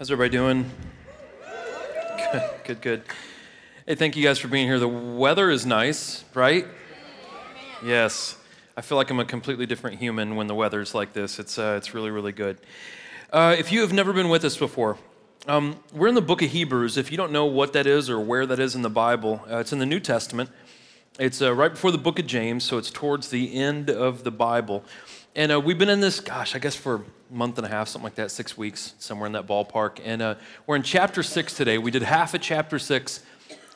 How's everybody doing? Good, good, good. Hey, thank you guys for being here. The weather is nice, right? Yes. I feel like I'm a completely different human when the weather's like this. It's, uh, it's really, really good. Uh, if you have never been with us before, um, we're in the book of Hebrews. If you don't know what that is or where that is in the Bible, uh, it's in the New Testament. It's uh, right before the book of James, so it's towards the end of the Bible. And uh, we've been in this, gosh, I guess for month and a half, something like that, six weeks, somewhere in that ballpark. And uh, we're in chapter six today. We did half of chapter six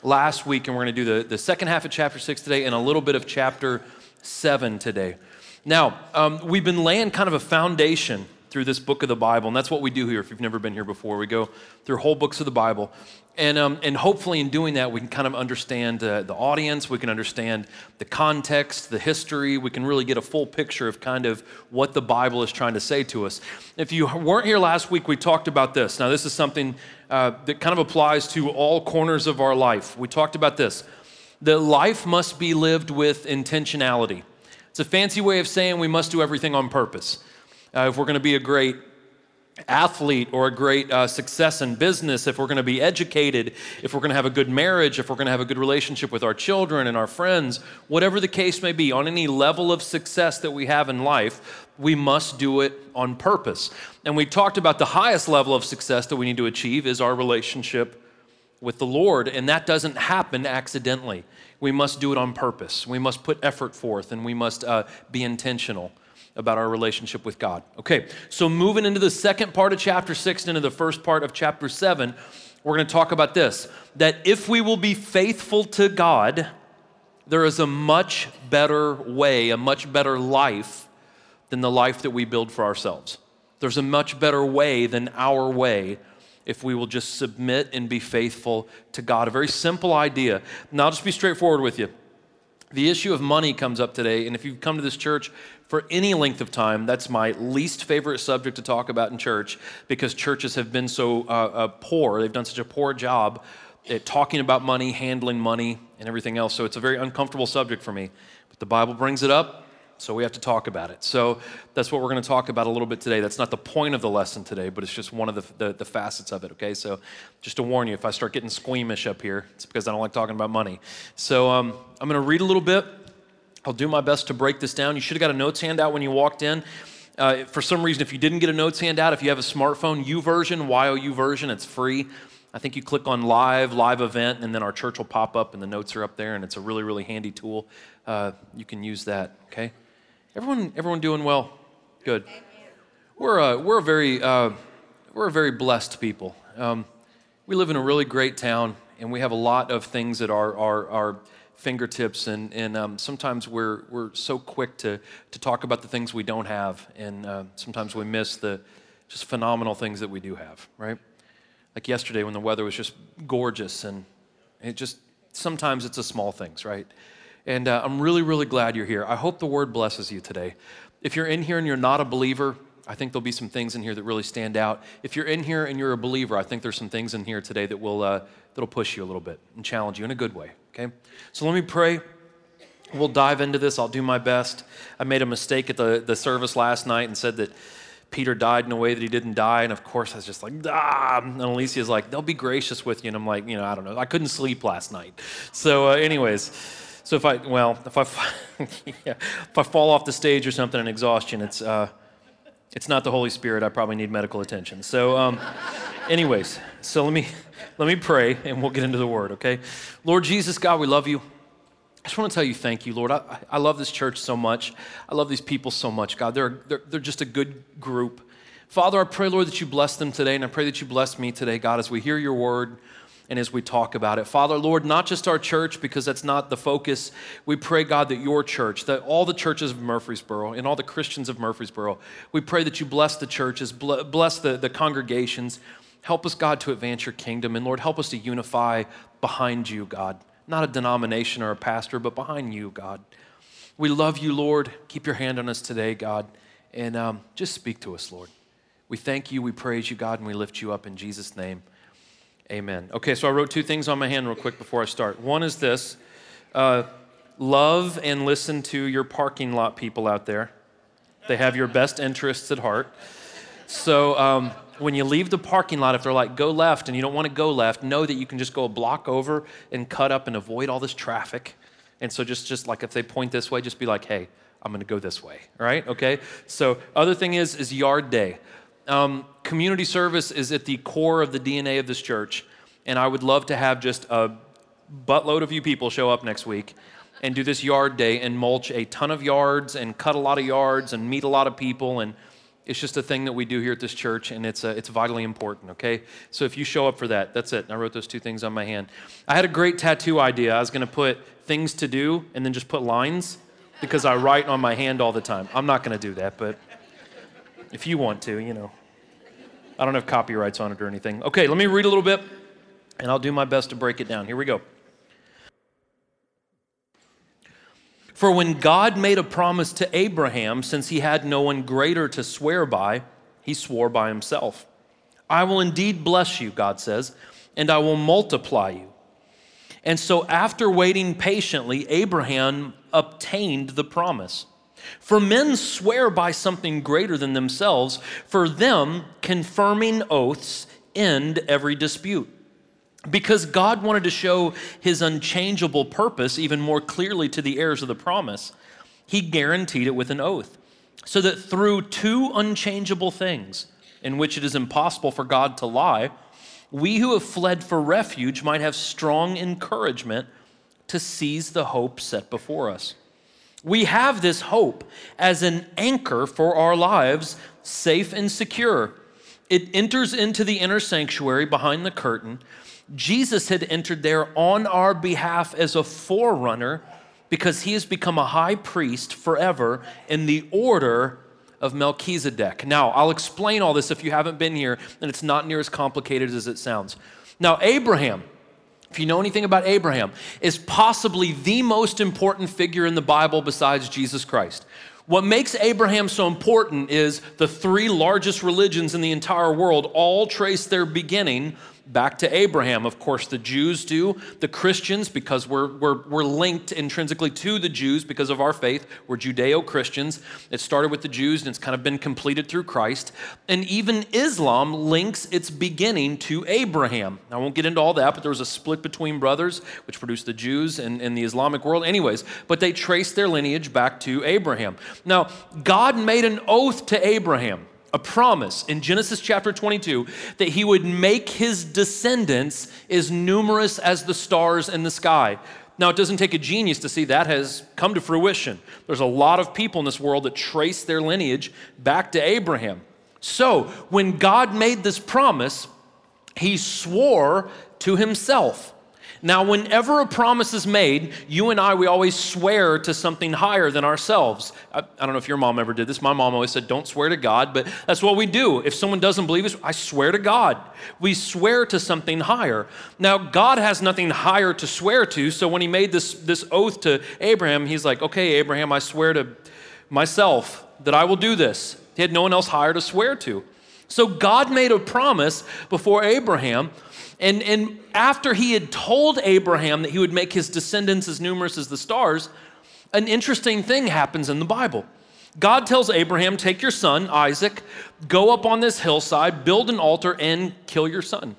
last week, and we're going to do the, the second half of chapter six today and a little bit of chapter seven today. Now, um, we've been laying kind of a foundation through this book of the Bible, and that's what we do here if you've never been here before. We go through whole books of the Bible. And, um, and hopefully, in doing that, we can kind of understand uh, the audience, we can understand the context, the history, we can really get a full picture of kind of what the Bible is trying to say to us. If you weren't here last week, we talked about this. Now, this is something uh, that kind of applies to all corners of our life. We talked about this that life must be lived with intentionality. It's a fancy way of saying we must do everything on purpose. Uh, if we're going to be a great athlete or a great uh, success in business, if we're going to be educated, if we're going to have a good marriage, if we're going to have a good relationship with our children and our friends, whatever the case may be, on any level of success that we have in life, we must do it on purpose. And we talked about the highest level of success that we need to achieve is our relationship with the Lord, and that doesn't happen accidentally. We must do it on purpose. We must put effort forth, and we must uh, be intentional about our relationship with God. Okay, so moving into the second part of chapter six into the first part of chapter seven, we're going to talk about this that if we will be faithful to God, there is a much better way, a much better life than the life that we build for ourselves. There's a much better way than our way if we will just submit and be faithful to God. A very simple idea. Now, I'll just be straightforward with you. The issue of money comes up today, and if you've come to this church for any length of time, that's my least favorite subject to talk about in church because churches have been so uh, uh, poor. They've done such a poor job at talking about money, handling money, and everything else. So it's a very uncomfortable subject for me. But the Bible brings it up, so we have to talk about it. So that's what we're going to talk about a little bit today. That's not the point of the lesson today, but it's just one of the, the, the, facets of it, okay? So just to warn you, if I start getting squeamish up here, it's because I don't like talking about money. So um, I'm going to read a little bit. I'll do my best to break this down. You should have got a notes handout when you walked in. Uh, for some reason, if you didn't get a notes handout, if you have a smartphone, YouVersion, YOU version, it's free. I think you click on live, live event, and then our church will pop up and the notes are up there, and it's a really, really handy tool. Uh, you can use that, okay? Everyone, everyone doing well? Good. We're a, we're a very, uh, we're a very blessed people. Um, we live in a really great town, and we have a lot of things at our, our, our fingertips, and, and um, sometimes we're, we're so quick to, to talk about the things we don't have, and uh, sometimes we miss the just phenomenal things that we do have, right? Like yesterday when the weather was just gorgeous, and it just, sometimes it's the small things, right? And uh, I'm really, really glad you're here. I hope the word blesses you today. If you're in here and you're not a believer, I think there'll be some things in here that really stand out. If you're in here and you're a believer, I think there's some things in here today that will uh, that'll push you a little bit and challenge you in a good way. Okay, so let me pray. We'll dive into this. I'll do my best. I made a mistake at the, the service last night and said that Peter died in a way that he didn't die. And of course, I was just like, ah. And Alicia's like, they'll be gracious with you. And I'm like, you know, I don't know. I couldn't sleep last night. So, uh, anyways. So if I, well, if I, yeah, if I fall off the stage or something in exhaustion, it's, uh, it's not the Holy Spirit. I probably need medical attention. So, um, anyways, so let me, let me pray and we'll get into the word, okay? Lord Jesus, God, we love you. I just want to tell you thank you, Lord. I, I love this church so much. I love these people so much, God. They're, they're, they're just a good group. Father, I pray, Lord, that you bless them today, and I pray that you bless me today, God, as we hear your word and as we talk about it. Father, Lord, not just our church, because that's not the focus. We pray, God, that your church, that all the churches of Murfreesboro and all the Christians of Murfreesboro, we pray that you bless the churches, bless the, the congregations. Help us, God, to advance your kingdom. And Lord, help us to unify behind you, God. Not a denomination or a pastor, but behind you, God. We love you, Lord. Keep your hand on us today, God. And um, just speak to us, Lord. We thank you, we praise you, God, and we lift you up in Jesus' name. Amen. Okay, so I wrote two things on my hand real quick before I start. One is this uh, love and listen to your parking lot people out there. They have your best interests at heart. So um, when you leave the parking lot, if they're like, go left and you don't want to go left, know that you can just go a block over and cut up and avoid all this traffic. And so just, just like if they point this way, just be like, hey, I'm going to go this way, right? Okay. So other thing is is yard day. Um, community service is at the core of the DNA of this church, and I would love to have just a buttload of you people show up next week and do this yard day and mulch a ton of yards and cut a lot of yards and meet a lot of people and it's just a thing that we do here at this church and it's, uh, it's vitally important okay? So if you show up for that that's it. I wrote those two things on my hand. I had a great tattoo idea. I was going to put things to do and then just put lines because I write on my hand all the time. I'm not going to do that, but if you want to, you know. I don't have copyrights on it or anything. Okay, let me read a little bit, and I'll do my best to break it down. Here we go. For when God made a promise to Abraham, since he had no one greater to swear by, he swore by himself. I will indeed bless you, God says, and I will multiply you. And so, after waiting patiently, Abraham obtained the promise. For men swear by something greater than themselves, for them, confirming oaths end every dispute. Because God wanted to show his unchangeable purpose even more clearly to the heirs of the promise, he guaranteed it with an oath. So that through two unchangeable things, in which it is impossible for God to lie, we who have fled for refuge might have strong encouragement to seize the hope set before us. We have this hope as an anchor for our lives, safe and secure. It enters into the inner sanctuary behind the curtain. Jesus had entered there on our behalf as a forerunner because he has become a high priest forever in the order of Melchizedek. Now, I'll explain all this if you haven't been here, and it's not near as complicated as it sounds. Now, Abraham, if you know anything about Abraham, is possibly the most important figure in the Bible besides Jesus Christ. What makes Abraham so important is the three largest religions in the entire world all trace their beginning back to Abraham. Of course, the Jews do. The Christians, because we're, we're, we're linked intrinsically to the Jews because of our faith, we're Judeo Christians. It started with the Jews and it's kind of been completed through Christ. And even Islam links its beginning to Abraham. I won't get into all that, but there was a split between brothers, which produced the Jews and, and the Islamic world, anyways. But they trace their lineage back to Abraham. Now, God made an oath to Abraham a promise in Genesis chapter 22 that he would make his descendants as numerous as the stars in the sky. Now, it doesn't take a genius to see that has come to fruition. There's a lot of people in this world that trace their lineage back to Abraham. So, when God made this promise, he swore to himself now, whenever a promise is made, you and I, we always swear to something higher than ourselves. I, I, don't know if your mom ever did this. My mom always said, don't swear to God, but that's what we do. If someone doesn't believe us, I swear to God. We swear to something higher. Now, God has nothing higher to swear to, so when he made this, this oath to Abraham, he's like, okay, Abraham, I swear to myself that I will do this. He had no one else higher to swear to. So God made a promise before Abraham and, and after he had told Abraham that he would make his descendants as numerous as the stars, an interesting thing happens in the Bible. God tells Abraham, Take your son, Isaac, go up on this hillside, build an altar, and kill your son.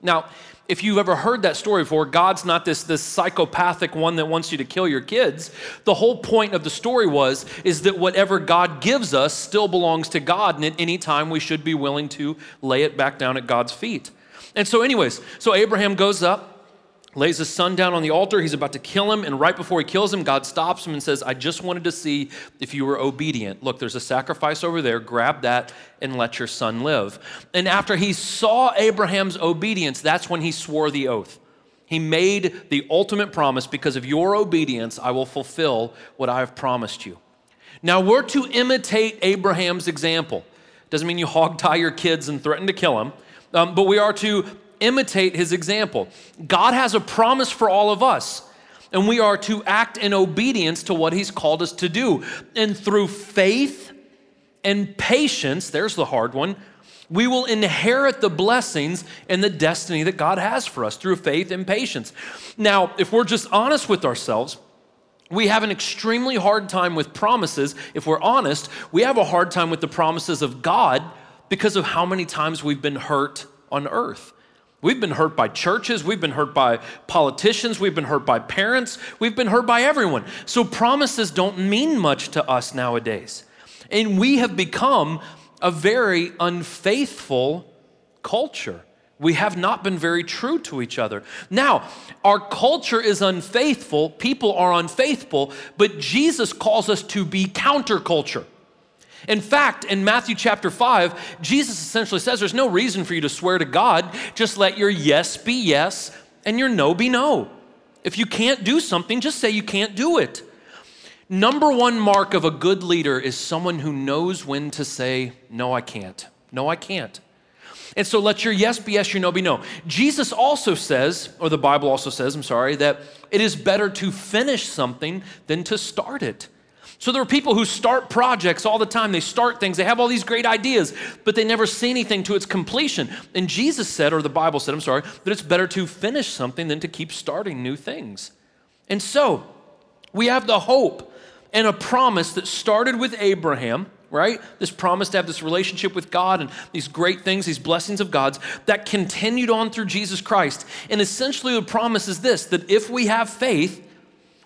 Now, if you've ever heard that story before, God's not this, this psychopathic one that wants you to kill your kids. The whole point of the story was is that whatever God gives us still belongs to God, and at any time we should be willing to lay it back down at God's feet. And so, anyways, so Abraham goes up, lays his son down on the altar. He's about to kill him. And right before he kills him, God stops him and says, I just wanted to see if you were obedient. Look, there's a sacrifice over there. Grab that and let your son live. And after he saw Abraham's obedience, that's when he swore the oath. He made the ultimate promise because of your obedience, I will fulfill what I have promised you. Now, we're to imitate Abraham's example. Doesn't mean you hog tie your kids and threaten to kill them um, but we are to imitate his example. God has a promise for all of us, and we are to act in obedience to what he's called us to do. And through faith and patience, there's the hard one, we will inherit the blessings and the destiny that God has for us through faith and patience. Now, if we're just honest with ourselves, we have an extremely hard time with promises. If we're honest, we have a hard time with the promises of God because of how many times we've been hurt on earth. We've been hurt by churches, we've been hurt by politicians, we've been hurt by parents, we've been hurt by everyone. So promises don't mean much to us nowadays. And we have become a very unfaithful culture. We have not been very true to each other. Now, our culture is unfaithful, people are unfaithful, but Jesus calls us to be counterculture. In fact, in Matthew chapter 5, Jesus essentially says there's no reason for you to swear to God. Just let your yes be yes and your no be no. If you can't do something, just say you can't do it. Number one mark of a good leader is someone who knows when to say, No, I can't. No, I can't. And so let your yes be yes, your no be no. Jesus also says, or the Bible also says, I'm sorry, that it is better to finish something than to start it. So there are people who start projects all the time. They start things, they have all these great ideas, but they never see anything to its completion. And Jesus said, or the Bible said, I'm sorry, that it's better to finish something than to keep starting new things. And so we have the hope and a promise that started with Abraham right? This promise to have this relationship with God and these great things, these blessings of God's that continued on through Jesus Christ. And essentially, the promise is this that if we have faith,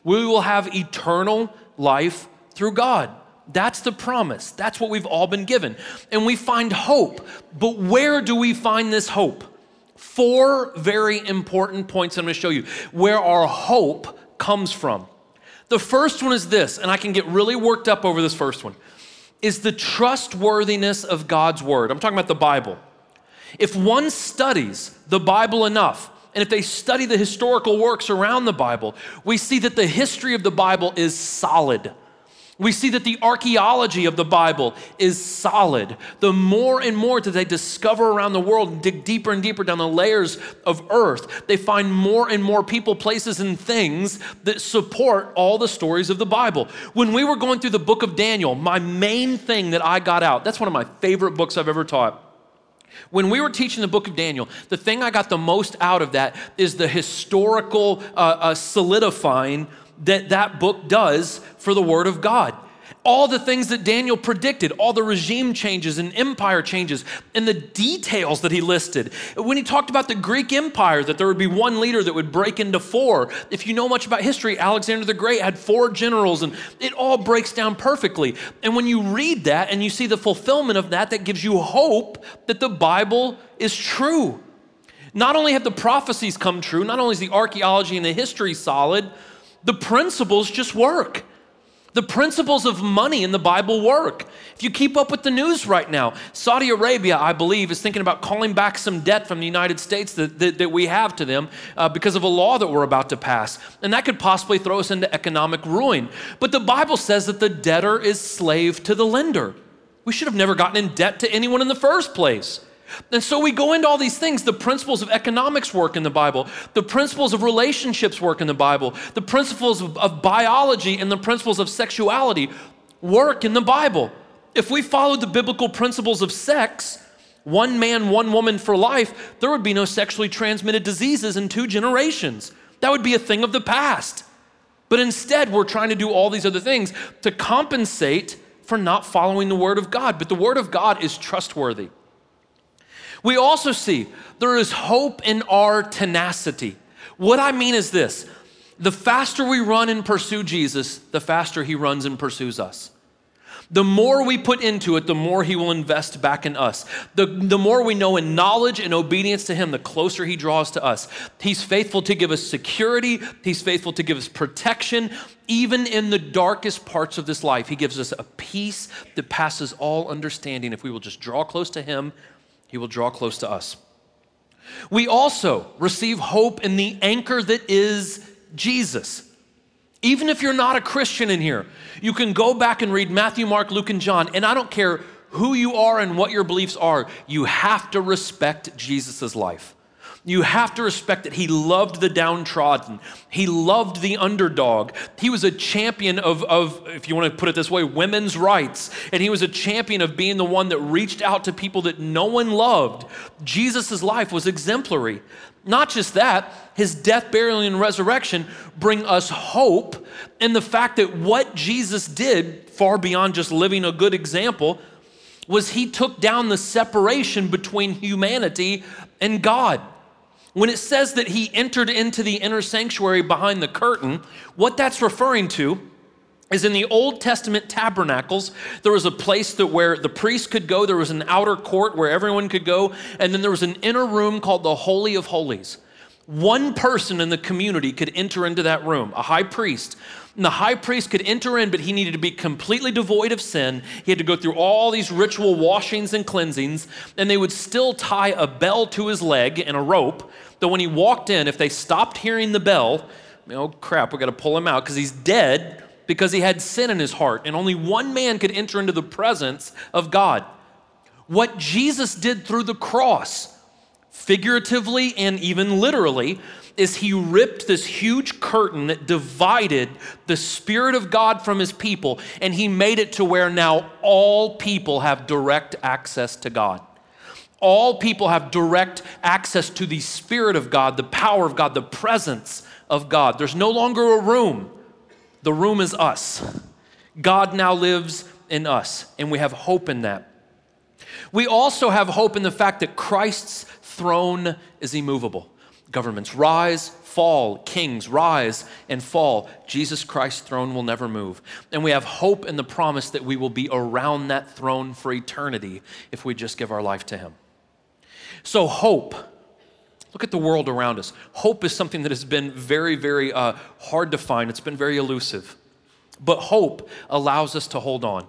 we will have eternal life through God. That's the promise. That's what we've all been given. And we find hope. But where do we find this hope? Four very important points I'm going to show you where our hope comes from. The first one is this, and I can get really worked up over this first one, is the trustworthiness of God's word. I'm talking about the Bible. If one studies the Bible enough, and if they study the historical works around the Bible, we see that the history of the Bible is solid. We see that the archaeology of the Bible is solid. The more and more that they discover around the world and dig deeper and deeper down the layers of earth, they find more and more people, places, and things that support all the stories of the Bible. When we were going through the book of Daniel, my main thing that I got out, that's one of my favorite books I've ever taught. When we were teaching the book of Daniel, the thing I got the most out of that is the historical uh, uh, solidifying that that book does for the Word of God. All the things that Daniel predicted, all the regime changes and empire changes, and the details that he listed. When he talked about the Greek Empire, that there would be one leader that would break into four. If you know much about history, Alexander the Great had four generals, and it all breaks down perfectly. And when you read that and you see the fulfillment of that, that gives you hope that the Bible is true. Not only have the prophecies come true, not only is the archaeology and the history solid, the principles just work. The principles of money in the Bible work. If you keep up with the news right now, Saudi Arabia, I believe, is thinking about calling back some debt from the United States that, that, that we have to them uh, because of a law that we're about to pass. And that could possibly throw us into economic ruin. But the Bible says that the debtor is slave to the lender. We should have never gotten in debt to anyone in the first place. And so we go into all these things. The principles of economics work in the Bible, the principles of relationships work in the Bible, the principles of, of, biology and the principles of sexuality work in the Bible. If we followed the biblical principles of sex, one man, one woman for life, there would be no sexually transmitted diseases in two generations. That would be a thing of the past. But instead, we're trying to do all these other things to compensate for not following the Word of God. But the Word of God is trustworthy. We also see there is hope in our tenacity. What I mean is this the faster we run and pursue Jesus, the faster he runs and pursues us. The more we put into it, the more he will invest back in us. The, the more we know in knowledge and obedience to him, the closer he draws to us. He's faithful to give us security, he's faithful to give us protection. Even in the darkest parts of this life, he gives us a peace that passes all understanding if we will just draw close to him he will draw close to us. We also receive hope in the anchor that is Jesus. Even if you're not a Christian in here, you can go back and read Matthew, Mark, Luke, and John, and I don't care who you are and what your beliefs are, you have to respect Jesus' life. You have to respect that he loved the downtrodden. He loved the underdog. He was a champion of, of, if you want to put it this way, women's rights. And he was a champion of being the one that reached out to people that no one loved. Jesus' life was exemplary. Not just that, his death, burial, and resurrection bring us hope in the fact that what Jesus did, far beyond just living a good example, was he took down the separation between humanity and God. When it says that he entered into the inner sanctuary behind the curtain, what that's referring to is in the Old Testament tabernacles, there was a place that where the priest could go, there was an outer court where everyone could go, and then there was an inner room called the Holy of Holies. One person in the community could enter into that room, a high priest. And the high priest could enter in, but he needed to be completely devoid of sin. He had to go through all these ritual washings and cleansings, and they would still tie a bell to his leg and a rope. That when he walked in, if they stopped hearing the bell, oh crap, we got to pull him out because he's dead because he had sin in his heart, and only one man could enter into the presence of God. What Jesus did through the cross, figuratively and even literally, is he ripped this huge curtain that divided the Spirit of God from his people, and he made it to where now all people have direct access to God. All people have direct access to the Spirit of God, the power of God, the presence of God. There's no longer a room the room is us. God now lives in us, and we have hope in that. We also have hope in the fact that Christ's throne is immovable. Governments rise, fall, kings rise and fall. Jesus Christ's throne will never move. And we have hope in the promise that we will be around that throne for eternity if we just give our life to Him. So, hope Look at the world around us. Hope is something that has been very, very uh, hard to find, it's been very elusive. But hope allows us to hold on.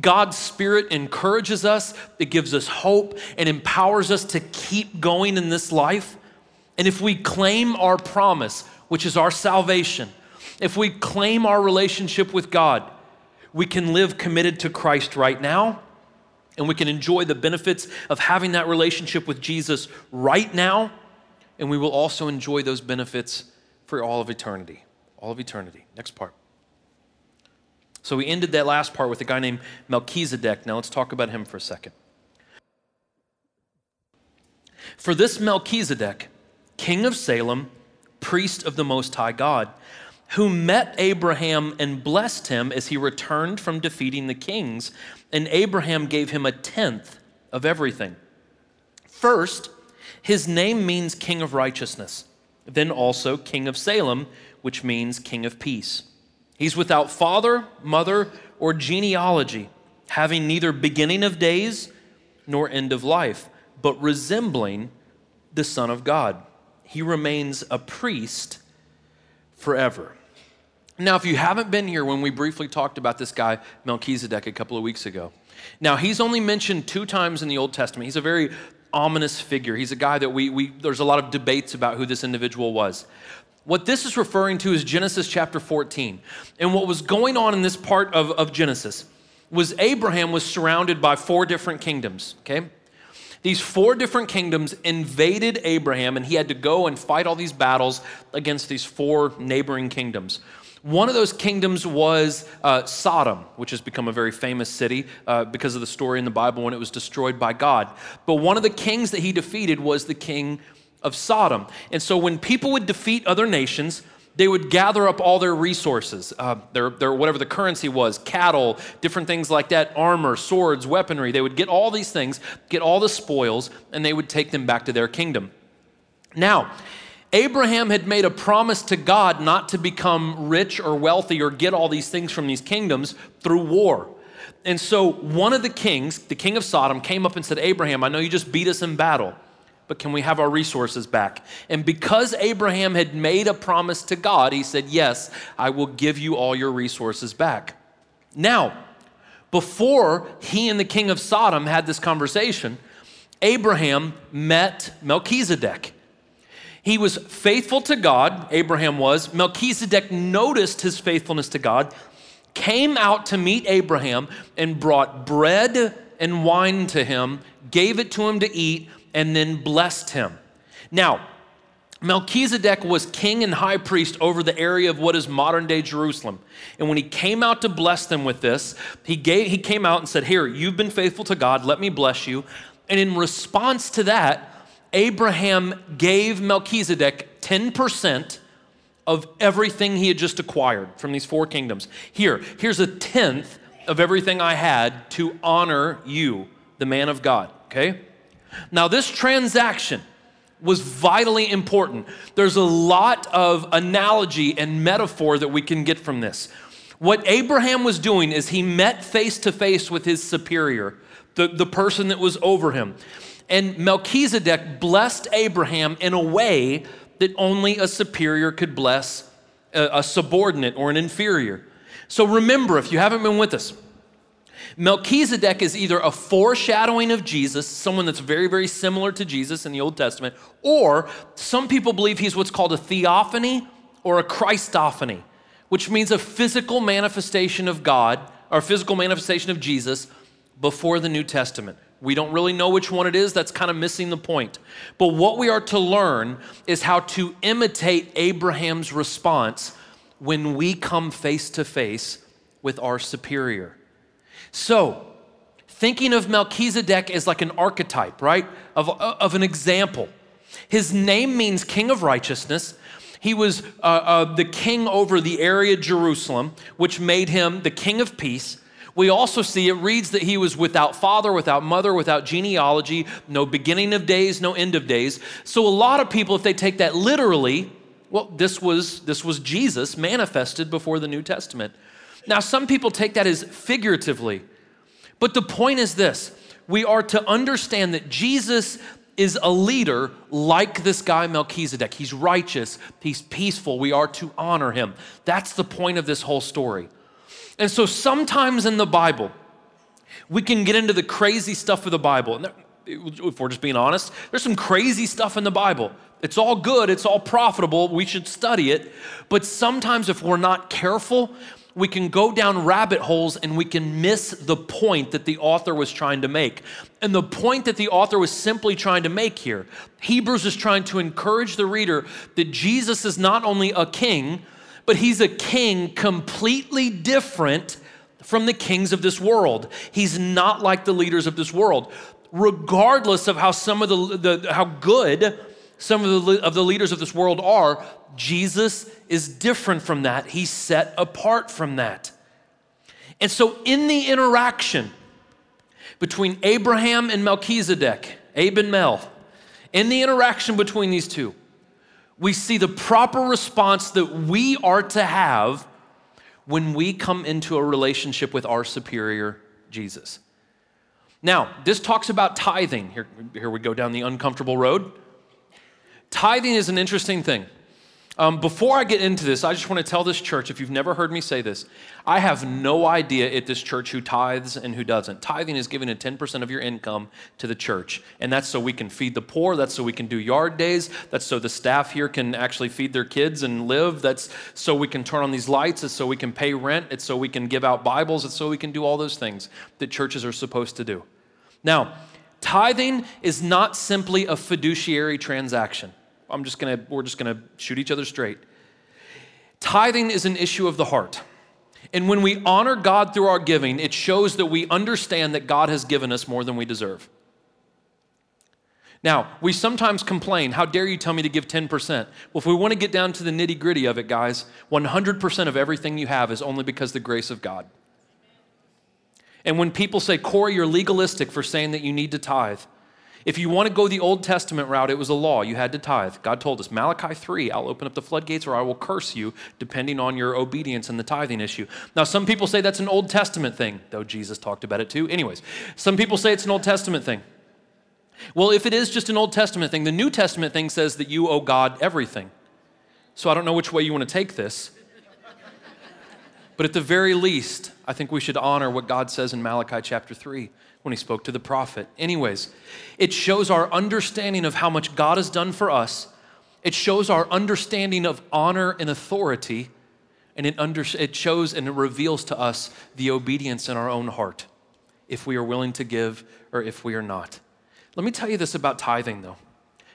God's Spirit encourages us, it gives us hope, and empowers us to keep going in this life. And if we claim our promise, which is our salvation, if we claim our relationship with God, we can live committed to Christ right now, and we can enjoy the benefits of having that relationship with Jesus right now and we will also enjoy those benefits for all of eternity. All of eternity. Next part. So we ended that last part with a guy named Melchizedek. Now let's talk about him for a second. For this Melchizedek, king of Salem, priest of the Most High God, who met Abraham and blessed him as he returned from defeating the kings, and Abraham gave him a tenth of everything. First, his name means King of Righteousness, then also King of Salem, which means King of Peace. He's without father, mother, or genealogy, having neither beginning of days nor end of life, but resembling the Son of God. He remains a priest forever. Now, if you haven't been here when we briefly talked about this guy, Melchizedek, a couple of weeks ago, now he's only mentioned two times in the Old Testament. He's a very ominous figure. He's a guy that we, we there's a lot of debates about who this individual was. What this is referring to is Genesis chapter 14. And what was going on in this part of, of Genesis was Abraham was surrounded by four different kingdoms, okay? These four different kingdoms invaded Abraham, and he had to go and fight all these battles against these four neighboring kingdoms. One of those kingdoms was uh, Sodom, which has become a very famous city uh, because of the story in the Bible when it was destroyed by God. But one of the kings that he defeated was the king of Sodom. And so when people would defeat other nations, they would gather up all their resources, uh, their, their, whatever the currency was, cattle, different things like that, armor, swords, weaponry. They would get all these things, get all the spoils, and they would take them back to their kingdom. Now, Abraham had made a promise to God not to become rich or wealthy or get all these things from these kingdoms through war. And so one of the kings, the king of Sodom, came up and said, Abraham, I know you just beat us in battle, but can we have our resources back? And because Abraham had made a promise to God, he said, Yes, I will give you all your resources back. Now, before he and the king of Sodom had this conversation, Abraham met Melchizedek. He was faithful to God, Abraham was. Melchizedek noticed his faithfulness to God, came out to meet Abraham, and brought bread and wine to him, gave it to him to eat, and then blessed him. Now, Melchizedek was king and high priest over the area of what is modern day Jerusalem. And when he came out to bless them with this, he, gave, he came out and said, Here, you've been faithful to God, let me bless you. And in response to that, Abraham gave Melchizedek 10% of everything he had just acquired from these four kingdoms. Here, here's a tenth of everything I had to honor you, the man of God, okay? Now, this transaction was vitally important. There's a lot of analogy and metaphor that we can get from this. What Abraham was doing is he met face to face with his superior, the, the person that was over him. And Melchizedek blessed Abraham in a way that only a superior could bless a, a subordinate or an inferior. So remember, if you haven't been with us, Melchizedek is either a foreshadowing of Jesus, someone that's very, very similar to Jesus in the Old Testament, or some people believe he's what's called a theophany or a Christophany, which means a physical manifestation of God or physical manifestation of Jesus before the New Testament. We don't really know which one it is. That's kind of missing the point. But what we are to learn is how to imitate Abraham's response when we come face to face with our superior. So, thinking of Melchizedek as like an archetype, right? Of, of an example. His name means king of righteousness. He was uh, uh, the king over the area Jerusalem, which made him the king of peace. We also see it reads that he was without father, without mother, without genealogy, no beginning of days, no end of days. So a lot of people, if they take that literally, well, this was this was Jesus manifested before the New Testament. Now, some people take that as figuratively, but the point is this we are to understand that Jesus is a leader like this guy Melchizedek. He's righteous, he's peaceful. We are to honor him. That's the point of this whole story. And so sometimes in the Bible, we can get into the crazy stuff of the Bible. And if we're just being honest, there's some crazy stuff in the Bible. It's all good, it's all profitable, we should study it. But sometimes, if we're not careful, we can go down rabbit holes and we can miss the point that the author was trying to make. And the point that the author was simply trying to make here Hebrews is trying to encourage the reader that Jesus is not only a king, but he's a king completely different from the kings of this world. He's not like the leaders of this world. Regardless of how some of the, the how good some of the, of the leaders of this world are, Jesus is different from that. He's set apart from that. And so, in the interaction between Abraham and Melchizedek, Abe and Mel, in the interaction between these two, we see the proper response that we are to have when we come into a relationship with our superior, Jesus. Now, this talks about tithing. Here, here we go down the uncomfortable road. Tithing is an interesting thing. Um, before I get into this, I just want to tell this church if you've never heard me say this, I have no idea at this church who tithes and who doesn't. Tithing is giving a 10% of your income to the church. And that's so we can feed the poor. That's so we can do yard days. That's so the staff here can actually feed their kids and live. That's so we can turn on these lights. It's so we can pay rent. It's so we can give out Bibles. It's so we can do all those things that churches are supposed to do. Now, tithing is not simply a fiduciary transaction. I'm just gonna, we're just gonna shoot each other straight. Tithing is an issue of the heart. And when we honor God through our giving, it shows that we understand that God has given us more than we deserve. Now, we sometimes complain, how dare you tell me to give 10%? Well, if we want to get down to the nitty gritty of it, guys, 100% of everything you have is only because the grace of God. And when people say, Corey, you're legalistic for saying that you need to tithe, if you want to go the Old Testament route, it was a law. You had to tithe. God told us, Malachi 3, I'll open up the floodgates or I will curse you, depending on your obedience in the tithing issue. Now, some people say that's an Old Testament thing, though Jesus talked about it too. Anyways, some people say it's an Old Testament thing. Well, if it is just an Old Testament thing, the New Testament thing says that you owe God everything. So I don't know which way you want to take this. But at the very least, I think we should honor what God says in Malachi chapter 3 when he spoke to the prophet. Anyways, it shows our understanding of how much God has done for us. It shows our understanding of honor and authority. And it, under, it shows and it reveals to us the obedience in our own heart, if we are willing to give or if we are not. Let me tell you this about tithing, though.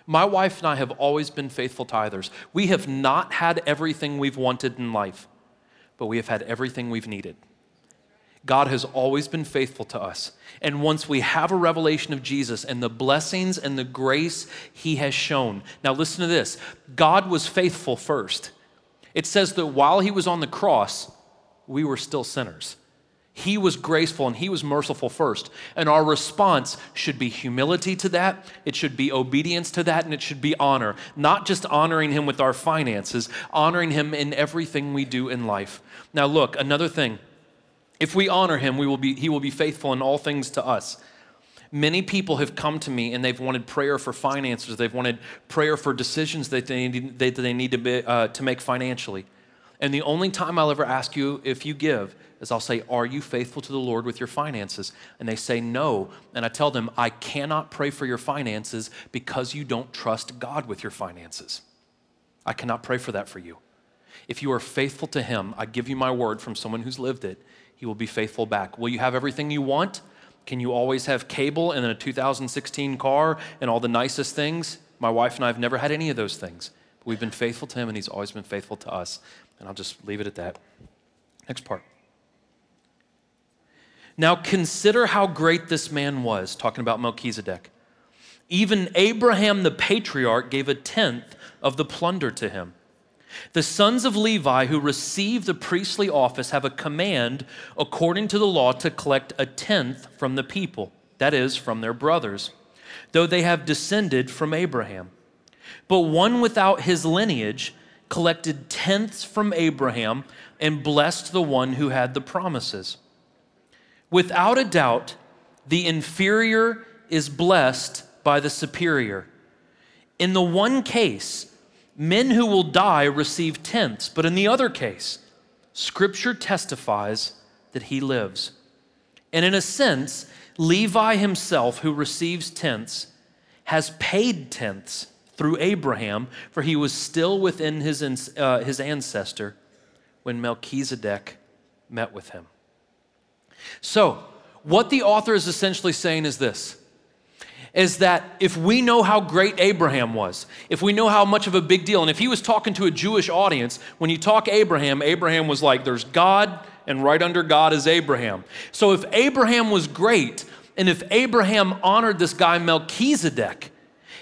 My wife and I have always been faithful tithers. We have not had everything we've wanted in life, but we have had everything we've needed. God has always been faithful to us. And once we have a revelation of Jesus and the blessings and the grace he has shown, now listen to this God was faithful first. It says that while he was on the cross, we were still sinners. He was graceful and he was merciful first. And our response should be humility to that, it should be obedience to that, and it should be honor. Not just honoring him with our finances, honoring him in everything we do in life. Now, look, another thing. If we honor him, we will be, he will be faithful in all things to us. Many people have come to me and they've wanted prayer for finances. They've wanted prayer for decisions that they need, that they need to, be, uh, to make financially. And the only time I'll ever ask you if you give is I'll say, Are you faithful to the Lord with your finances? And they say no. And I tell them, I cannot pray for your finances because you don't trust God with your finances. I cannot pray for that for you. If you are faithful to Him, I give you my word from someone who's lived it, He will be faithful back. Will you have everything you want? Can you always have cable and a 2016 car and all the nicest things? My wife and I have never had any of those things. But we've been faithful to him and he's always been faithful to us. And I'll just leave it at that. Next part. Now consider how great this man was, talking about Melchizedek. Even Abraham the patriarch gave a tenth of the plunder to him. The sons of Levi who receive the priestly office have a command, according to the law, to collect a tenth from the people, that is, from their brothers, though they have descended from Abraham. But one without his lineage collected tenths from Abraham and blessed the one who had the promises. Without a doubt, the inferior is blessed by the superior. In the one case, men who will die receive tenths, but in the other case, Scripture testifies that he lives. And in a sense, Levi himself, who receives tenths, has paid tenths through Abraham, for he was still within his, uh, his ancestor when Melchizedek met with him. So, what the author is essentially saying is this is that if we know how great Abraham was, if we know how much of a big deal, and if he was talking to a Jewish audience, when you talk Abraham, Abraham was like, there's God, and right under God is Abraham. So if Abraham was great, and if Abraham honored this guy Melchizedek,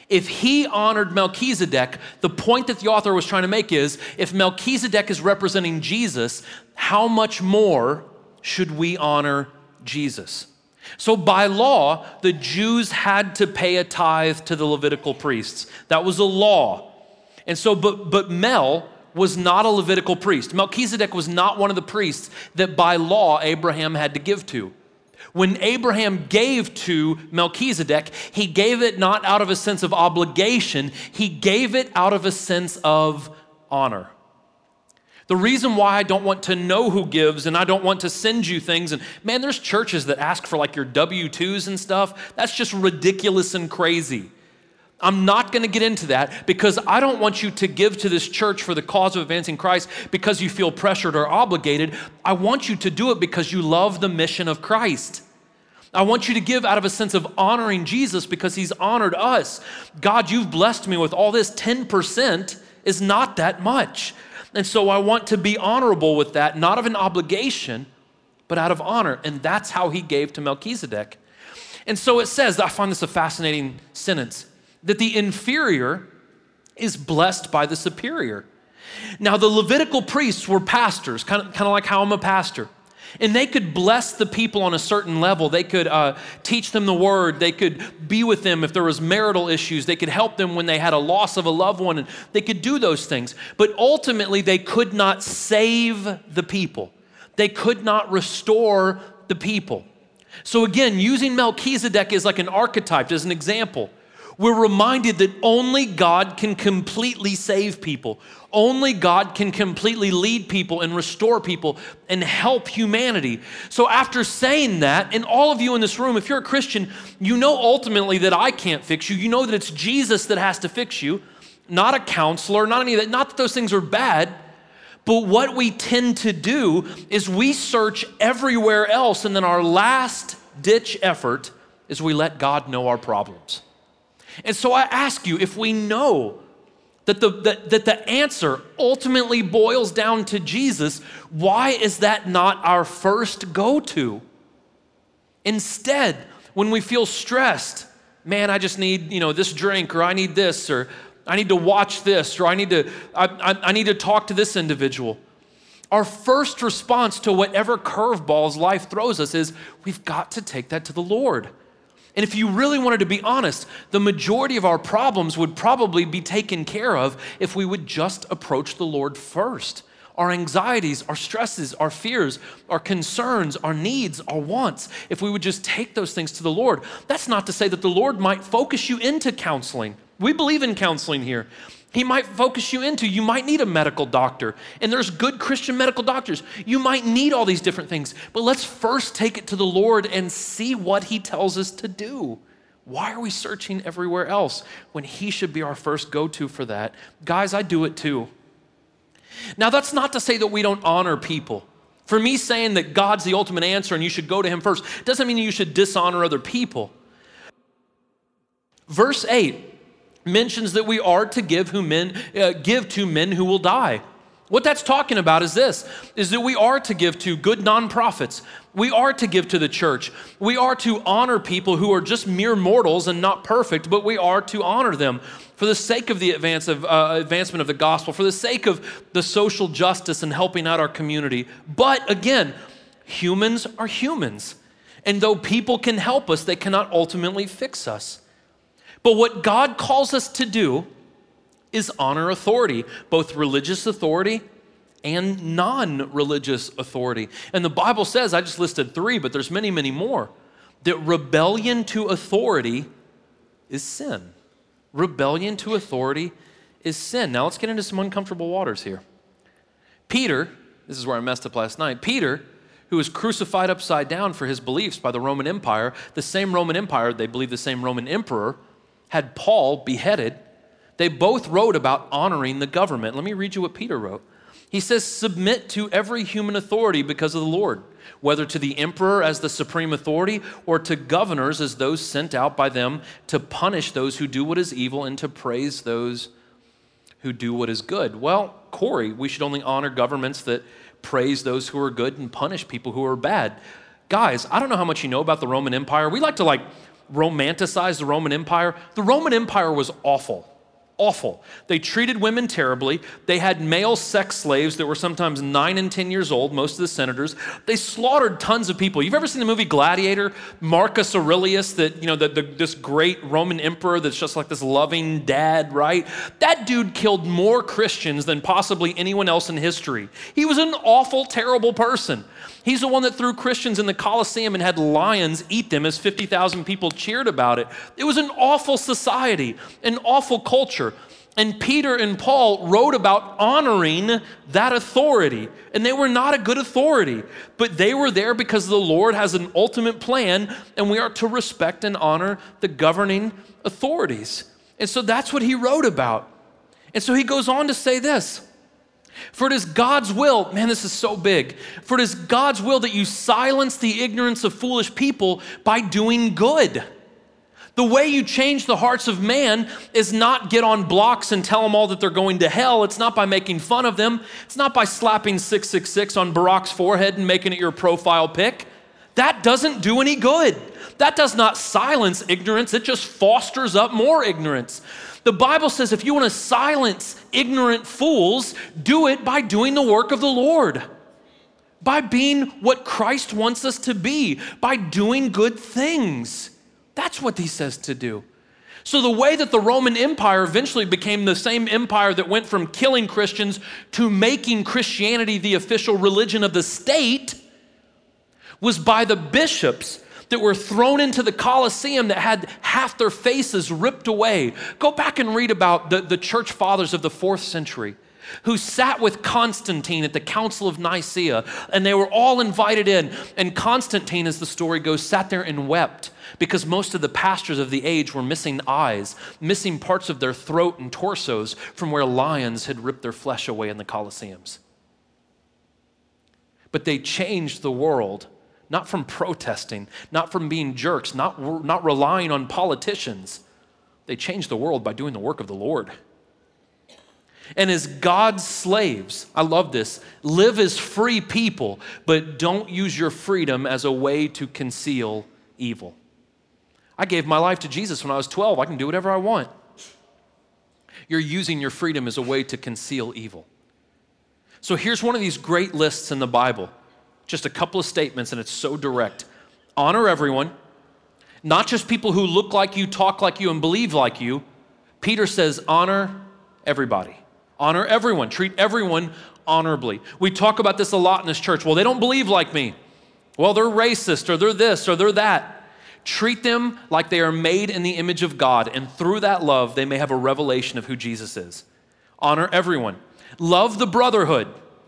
if he honored Melchizedek, the point that the author was trying to make is if Melchizedek is representing Jesus, how much more should we honor Jesus? So, by law, the Jews had to pay a tithe to the Levitical priests. That was a law. And so, but, but Mel was not a Levitical priest. Melchizedek was not one of the priests that by law Abraham had to give to. When Abraham gave to Melchizedek, he gave it not out of a sense of obligation, he gave it out of a sense of honor. The reason why I don't want to know who gives and I don't want to send you things, and man, there's churches that ask for like your W 2s and stuff. That's just ridiculous and crazy. I'm not going to get into that because I don't want you to give to this church for the cause of advancing Christ because you feel pressured or obligated. I want you to do it because you love the mission of Christ. I want you to give out of a sense of honoring Jesus because he's honored us. God, you've blessed me with all this. 10% is not that much. And so I want to be honorable with that, not of an obligation, but out of honor. And that's how he gave to Melchizedek. And so it says, I find this a fascinating sentence, that the inferior is blessed by the superior. Now, the Levitical priests were pastors, kind of, kind of like how I'm a pastor. And they could bless the people on a certain level. They could uh, teach them the word. They could be with them if there was marital issues. They could help them when they had a loss of a loved one. And they could do those things. But ultimately, they could not save the people. They could not restore the people. So again, using Melchizedek as like an archetype, as an example, we're reminded that only God can completely save people. Only God can completely lead people and restore people and help humanity. So, after saying that, and all of you in this room, if you're a Christian, you know ultimately that I can't fix you. You know that it's Jesus that has to fix you, not a counselor, not any of that. Not that those things are bad. But what we tend to do is we search everywhere else, and then our last ditch effort is we let God know our problems. And so I ask you if we know that the, that, that the answer ultimately boils down to Jesus, why is that not our first go to? Instead, when we feel stressed, man, I just need, you know, this drink or I need this or I need to watch this or I need to, I, I, I need to talk to this individual. Our first response to whatever curveballs life throws us is we've got to take that to the Lord. And if you really wanted to be honest, the majority of our problems would probably be taken care of if we would just approach the Lord first. Our anxieties, our stresses, our fears, our concerns, our needs, our wants, if we would just take those things to the Lord. That's not to say that the Lord might focus you into counseling. We believe in counseling here. He might focus you into, you might need a medical doctor, and there's good Christian medical doctors. You might need all these different things, but let's first take it to the Lord and see what He tells us to do. Why are we searching everywhere else when He should be our first go to for that? Guys, I do it too. Now, that's not to say that we don't honor people. For me, saying that God's the ultimate answer and you should go to Him first doesn't mean you should dishonor other people. Verse 8 mentions that we are to give who men uh, give to men who will die. What that's talking about is this is that we are to give to good nonprofits. We are to give to the church. We are to honor people who are just mere mortals and not perfect, but we are to honor them for the sake of the advance of, uh, advancement of the gospel, for the sake of the social justice and helping out our community. But again, humans are humans. And though people can help us, they cannot ultimately fix us. But what God calls us to do is honor authority, both religious authority and non religious authority. And the Bible says, I just listed three, but there's many, many more, that rebellion to authority is sin. Rebellion to authority is sin. Now let's get into some uncomfortable waters here. Peter, this is where I messed up last night. Peter, who was crucified upside down for his beliefs by the Roman Empire, the same Roman Empire, they believe the same Roman emperor, had Paul beheaded, they both wrote about honoring the government. Let me read you what Peter wrote. He says, Submit to every human authority because of the Lord, whether to the emperor as the supreme authority or to governors as those sent out by them to punish those who do what is evil and to praise those who do what is good. Well, Corey, we should only honor governments that praise those who are good and punish people who are bad. Guys, I don't know how much you know about the Roman Empire. We like to like romanticize the Roman Empire. The Roman Empire was awful. Awful. They treated women terribly. They had male sex slaves that were sometimes nine and 10 years old, most of the senators. They slaughtered tons of people. You've ever seen the movie Gladiator? Marcus Aurelius, that, you know, the, the, this great Roman emperor that's just like this loving dad, right? That dude killed more Christians than possibly anyone else in history. He was an awful, terrible person. He's the one that threw Christians in the Colosseum and had lions eat them as 50,000 people cheered about it. It was an awful society, an awful culture. And Peter and Paul wrote about honoring that authority. And they were not a good authority, but they were there because the Lord has an ultimate plan, and we are to respect and honor the governing authorities. And so that's what he wrote about. And so he goes on to say this for it is God's will, man, this is so big. For it is God's will that you silence the ignorance of foolish people by doing good. The way you change the hearts of man is not get on blocks and tell them all that they're going to hell. It's not by making fun of them. It's not by slapping 666 on Barack's forehead and making it your profile pic. That doesn't do any good. That does not silence ignorance, it just fosters up more ignorance. The Bible says if you want to silence ignorant fools, do it by doing the work of the Lord, by being what Christ wants us to be, by doing good things. That's what he says to do. So, the way that the Roman Empire eventually became the same empire that went from killing Christians to making Christianity the official religion of the state was by the bishops that were thrown into the Colosseum that had half their faces ripped away. Go back and read about the, the church fathers of the fourth century who sat with Constantine at the Council of Nicaea, and they were all invited in. And Constantine, as the story goes, sat there and wept because most of the pastors of the age were missing eyes, missing parts of their throat and torsos from where lions had ripped their flesh away in the Colosseums. But they changed the world not from protesting, not from being jerks, not, not relying on politicians. They changed the world by doing the work of the Lord. And as God's slaves, I love this, live as free people, but don't use your freedom as a way to conceal evil. I gave my life to Jesus when I was 12. I can do whatever I want. You're using your freedom as a way to conceal evil. So here's one of these great lists in the Bible. Just a couple of statements, and it's so direct. Honor everyone, not just people who look like you, talk like you, and believe like you. Peter says, honor everybody. Honor everyone. Treat everyone honorably. We talk about this a lot in this church. Well, they don't believe like me. Well, they're racist, or they're this, or they're that. Treat them like they are made in the image of God, and through that love, they may have a revelation of who Jesus is. Honor everyone. Love the brotherhood.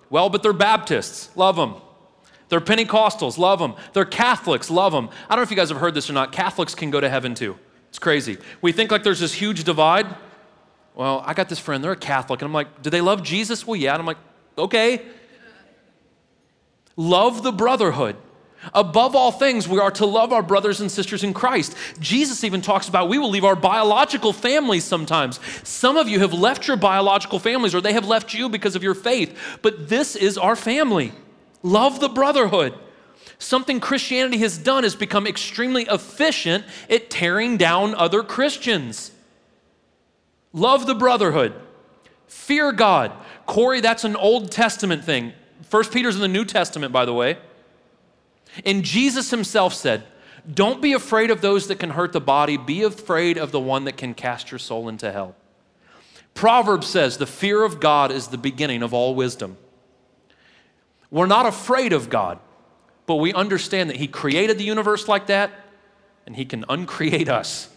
Well, but they're Baptists. Love them. They're Pentecostals. Love them. They're Catholics. Love them. I don't know if you guys have heard this or not. Catholics can go to heaven too. It's crazy. We think like there's this huge divide. Well, I got this friend, they're a Catholic. And I'm like, do they love Jesus? Well, yeah. And I'm like, okay. Love the brotherhood. Above all things, we are to love our brothers and sisters in Christ. Jesus even talks about we will leave our biological families sometimes. Some of you have left your biological families or they have left you because of your faith, but this is our family. Love the brotherhood. Something Christianity has done is become extremely efficient at tearing down other Christians. Love the brotherhood. Fear God. Corey, that's an Old Testament thing. First Peter's in the New Testament, by the way. And Jesus himself said, Don't be afraid of those that can hurt the body, be afraid of the one that can cast your soul into hell. Proverbs says, The fear of God is the beginning of all wisdom. We're not afraid of God, but we understand that He created the universe like that, and He can uncreate us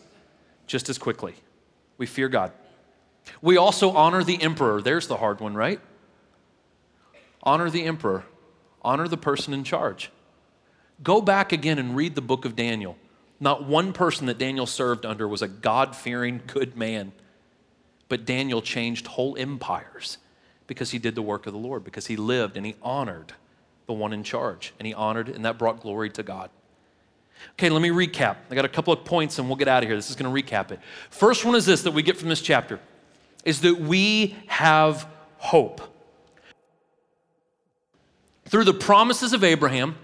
just as quickly. We fear God. We also honor the emperor. There's the hard one, right? Honor the emperor, honor the person in charge. Go back again and read the book of Daniel. Not one person that Daniel served under was a God fearing, good man. But Daniel changed whole empires because he did the work of the Lord, because he lived and he honored the one in charge, and he honored, and that brought glory to God. Okay, let me recap. I got a couple of points and we'll get out of here. This is going to recap it. First one is this that we get from this chapter is that we have hope. Through the promises of Abraham,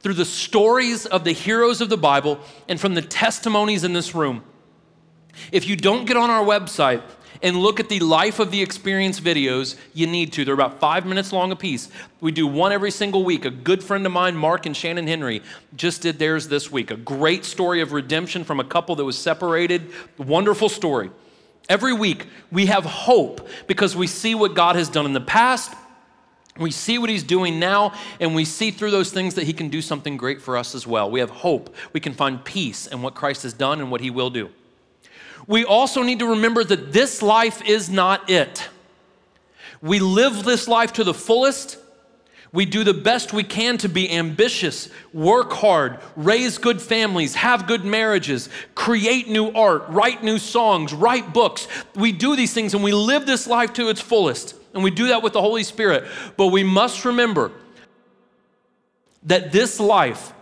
through the stories of the heroes of the Bible and from the testimonies in this room. If you don't get on our website and look at the life of the experience videos, you need to. They're about five minutes long a piece. We do one every single week. A good friend of mine, Mark and Shannon Henry, just did theirs this week. A great story of redemption from a couple that was separated. Wonderful story. Every week, we have hope because we see what God has done in the past we see what he's doing now, and we see through those things that he can do something great for us as well. We have hope. We can find peace in what Christ has done and what he will do. We also need to remember that this life is not it. We live this life to the fullest. We do the best we can to be ambitious, work hard, raise good families, have good marriages, create new art, write new songs, write books. We do these things and we live this life to its fullest. And we do that with the Holy Spirit. But we must remember that this life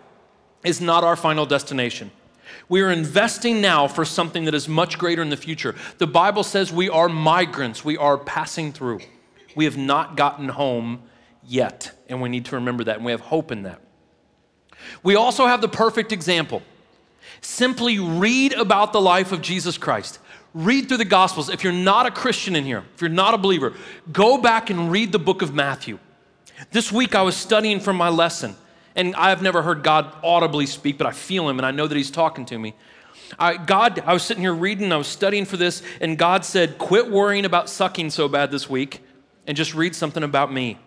is not our final destination. We are investing now for something that is much greater in the future. The Bible says we are migrants, we are passing through. We have not gotten home yet, and we need to remember that, and we have hope in that. We also have the perfect example. Simply read about the life of Jesus Christ read through the Gospels. If you're not a Christian in here, if you're not a believer, go back and read the book of Matthew. This week I was studying for my lesson, and I've never heard God audibly speak, but I feel Him and I know that He's talking to me. I, God, I was sitting here reading, I was studying for this, and God said, Quit worrying about sucking so bad this week and just read something about me.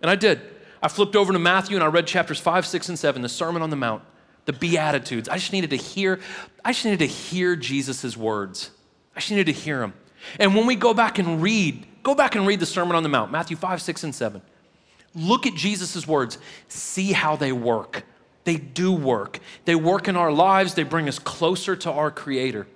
And I did. I flipped over to Matthew and I read chapters 5, 6, and 7, the Sermon on the Mount, the Beatitudes. I just needed to hear, I just needed to hear Jesus' words. I just needed to hear him. And when we go back and read, go back and read the Sermon on the Mount, Matthew 5, 6, and 7. Look at Jesus' words. See how they work. They do work. They work in our lives, they bring us closer to our Creator.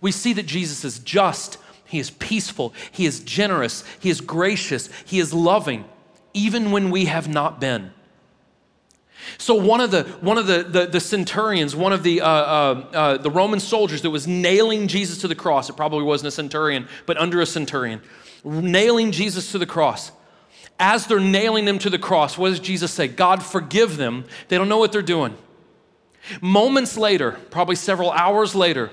We see that Jesus is just, He is peaceful, He is generous, He is gracious, He is loving, even when we have not been. So one of the one of the the, the centurions, one of the uh, uh, uh, the Roman soldiers that was nailing Jesus to the cross. It probably wasn't a centurion, but under a centurion, nailing Jesus to the cross. As they're nailing him to the cross, what does Jesus say? God forgive them. They don't know what they're doing. Moments later, probably several hours later,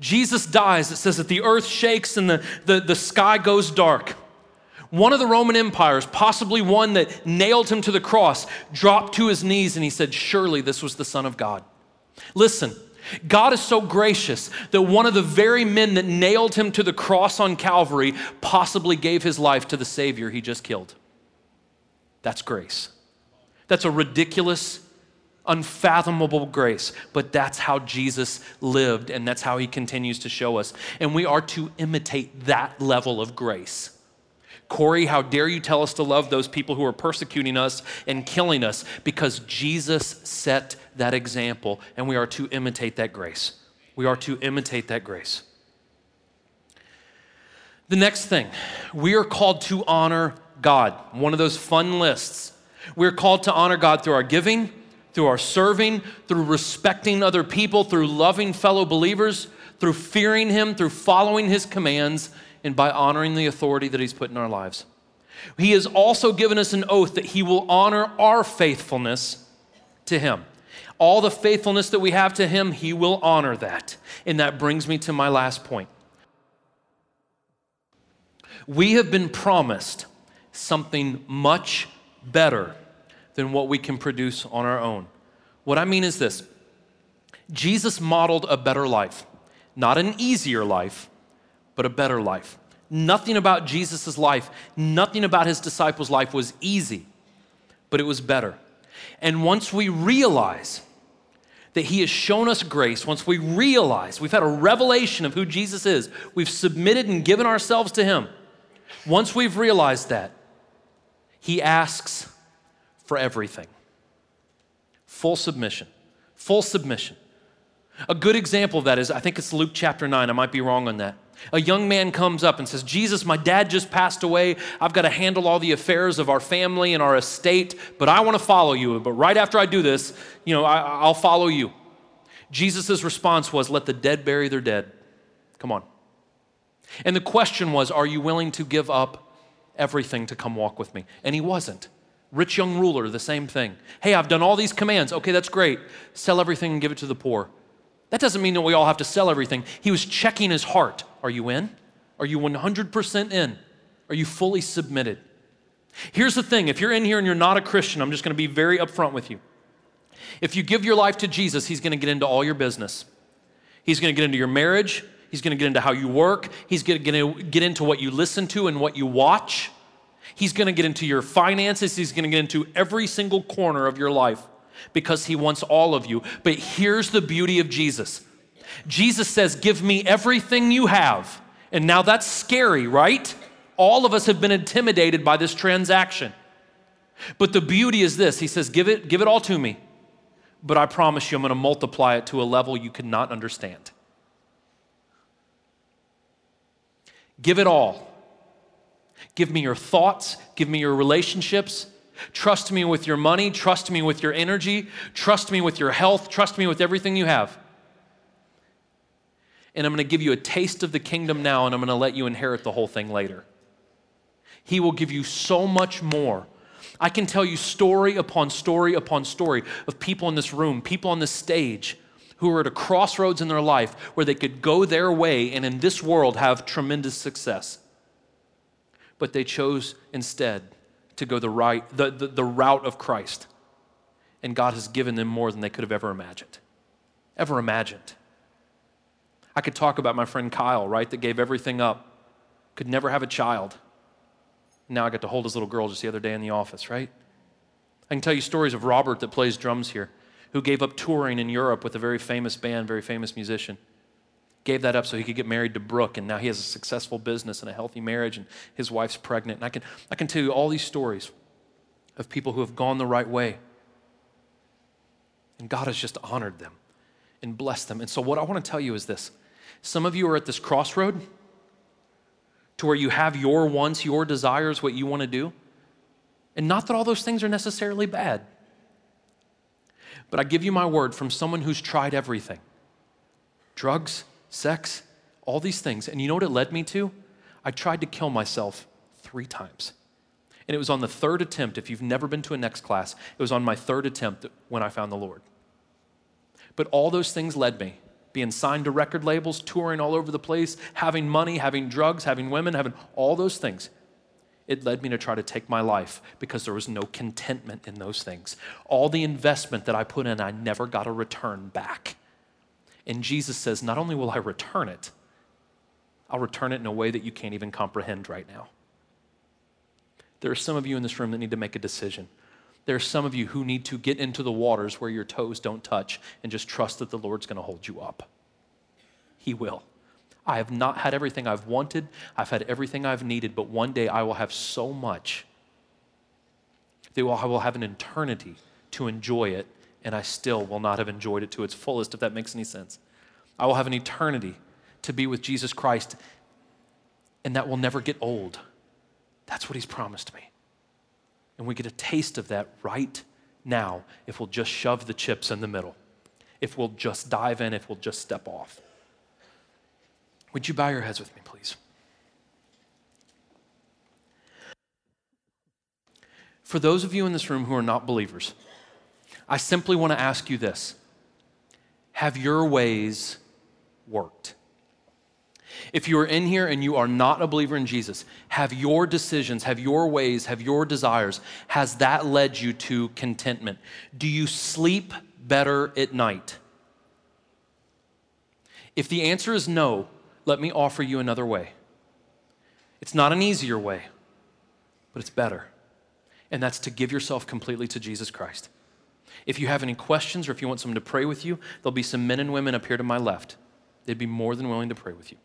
Jesus dies. It says that the earth shakes and the, the, the sky goes dark. One of the Roman empires, possibly one that nailed him to the cross, dropped to his knees and he said, Surely this was the Son of God. Listen, God is so gracious that one of the very men that nailed him to the cross on Calvary possibly gave his life to the Savior he just killed. That's grace. That's a ridiculous, unfathomable grace, but that's how Jesus lived, and that's how he continues to show us. And we are to imitate that level of grace. Corey, how dare you tell us to love those people who are persecuting us and killing us? Because Jesus set that example, and we are to imitate that grace. We are to imitate that grace. The next thing, we are called to honor God. One of those fun lists. We're called to honor God through our giving, through our serving, through respecting other people, through loving fellow believers, through fearing Him, through following His commands, and by honoring the authority that He's put in our lives. He has also given us an oath that He will honor our faithfulness to Him. All the faithfulness that we have to Him, He will honor that. And that brings me to my last point. We have been promised something much better than what we can produce on our own. What I mean is this Jesus modeled a better life, not an easier life, but a better life. Nothing about Jesus' life, nothing about his disciples' life was easy, but it was better. And once we realize that he has shown us grace, once we realize we've had a revelation of who Jesus is, we've submitted and given ourselves to him, once we've realized that, he asks for everything full submission, full submission. A good example of that is, I think it's Luke chapter 9, I might be wrong on that. A young man comes up and says, Jesus, my dad just passed away. I've got to handle all the affairs of our family and our estate, but I want to follow you. But right after I do this, you know, I, will follow you. Jesus' response was, Let the dead bury their dead. Come on. And the question was, Are you willing to give up everything to come walk with me. And he wasn't. Rich young ruler, the same thing. Hey, I've done all these commands. Okay, that's great. Sell everything and give it to the poor. That doesn't mean that we all have to sell everything. He was checking his heart. Are you in? Are you 100% in? Are you fully submitted? Here's the thing if you're in here and you're not a Christian, I'm just going to be very upfront with you. If you give your life to Jesus, He's going to get into all your business. He's going to get into your marriage, He's going to get into how you work. He's going to get into what you listen to and what you watch. He's going to get into your finances. He's going to get into every single corner of your life because he wants all of you. But here's the beauty of Jesus Jesus says, Give me everything you have. And now that's scary, right? All of us have been intimidated by this transaction. But the beauty is this He says, Give it, give it all to me. But I promise you, I'm going to multiply it to a level you cannot understand. Give it all. Give me your thoughts, give me your relationships. Trust me with your money, trust me with your energy, trust me with your health, trust me with everything you have. And I'm going to give you a taste of the kingdom now, and I'm going to let you inherit the whole thing later. He will give you so much more. I can tell you story upon story upon story of people in this room, people on this stage who are at a crossroads in their life where they could go their way and in this world have tremendous success. But they chose instead to go the, right, the, the, the route of Christ. And God has given them more than they could have ever imagined. Ever imagined. I could talk about my friend Kyle, right, that gave everything up, could never have a child. Now I got to hold his little girl just the other day in the office, right? I can tell you stories of Robert that plays drums here who gave up touring in Europe with a very famous band, very famous musician. Gave that up so he could get married to Brooke, and now he has a successful business and a healthy marriage, and his wife's pregnant. And I can, I can tell you all these stories of people who have gone the right way. And God has just honored them and blessed them. And so, what I want to tell you is this some of you are at this crossroad to where you have your wants, your desires, what you want to do. And not that all those things are necessarily bad. But I give you my word from someone who's tried everything drugs, sex, all these things. And you know what it led me to? I tried to kill myself three times. And it was on the third attempt, if you've never been to a next class, it was on my third attempt when I found the Lord. But all those things led me being signed to record labels, touring all over the place, having money, having drugs, having women, having all those things. it led me to try to take my life because there was no contentment in those things. All the investment that I put in, I never got a return back. And Jesus says, Not only will I return it, I'll return it in a way that you can't even comprehend right now. There are some of you in this room that need to make a decision. There are some of you who need to get into the waters where your toes don't touch and just trust that the Lord's going to hold you up. He will. I have not had everything I've wanted, I've had everything I've needed, but one day I will have so much that I will have an eternity to enjoy it, and I still will not have enjoyed it to its fullest, if that makes any sense. I will have an eternity to be with Jesus Christ, and that will never get old. That's what He's promised me. And we get a taste of that right now if we'll just shove the chips in the middle, if we'll just dive in, if we'll just step off. Would you bow your heads with me, please? For those of you in this room who are not believers, I simply want to ask you this Have your ways worked? If you are in here and you are not a believer in Jesus, have your decisions, have your ways, have your desires, has that led you to contentment? Do you sleep better at night? If the answer is no, let me offer you another way. It's not an easier way, but it's better. And that's to give yourself completely to Jesus Christ. If you have any questions or if you want someone to pray with you, there'll be some men and women up here to my left. They'd be more than willing to pray with you.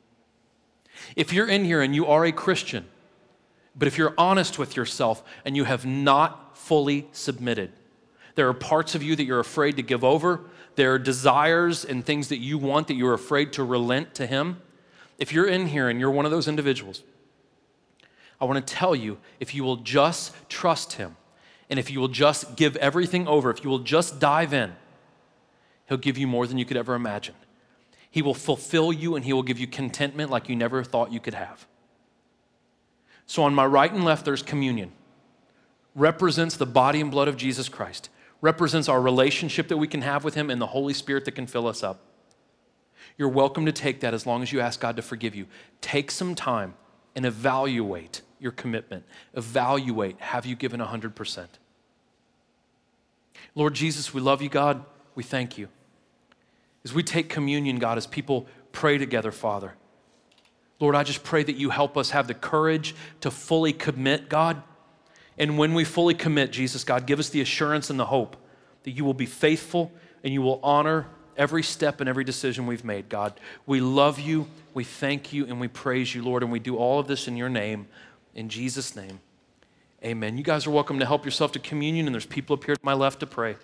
If you're in here and you are a Christian, but if you're honest with yourself and you have not fully submitted, there are parts of you that you're afraid to give over. There are desires and things that you want that you're afraid to relent to Him. If you're in here and you're one of those individuals, I want to tell you if you will just trust Him and if you will just give everything over, if you will just dive in, He'll give you more than you could ever imagine. He will fulfill you and He will give you contentment like you never thought you could have. So, on my right and left, there's communion. Represents the body and blood of Jesus Christ, represents our relationship that we can have with Him and the Holy Spirit that can fill us up. You're welcome to take that as long as you ask God to forgive you. Take some time and evaluate your commitment. Evaluate have you given 100%? Lord Jesus, we love you, God. We thank you. As we take communion, God, as people pray together, Father, Lord, I just pray that you help us have the courage to fully commit, God. And when we fully commit, Jesus, God, give us the assurance and the hope that you will be faithful and you will honor every step and every decision we've made, God. We love you, we thank you, and we praise you, Lord. And we do all of this in your name, in Jesus' name. Amen. You guys are welcome to help yourself to communion, and there's people up here to my left to pray.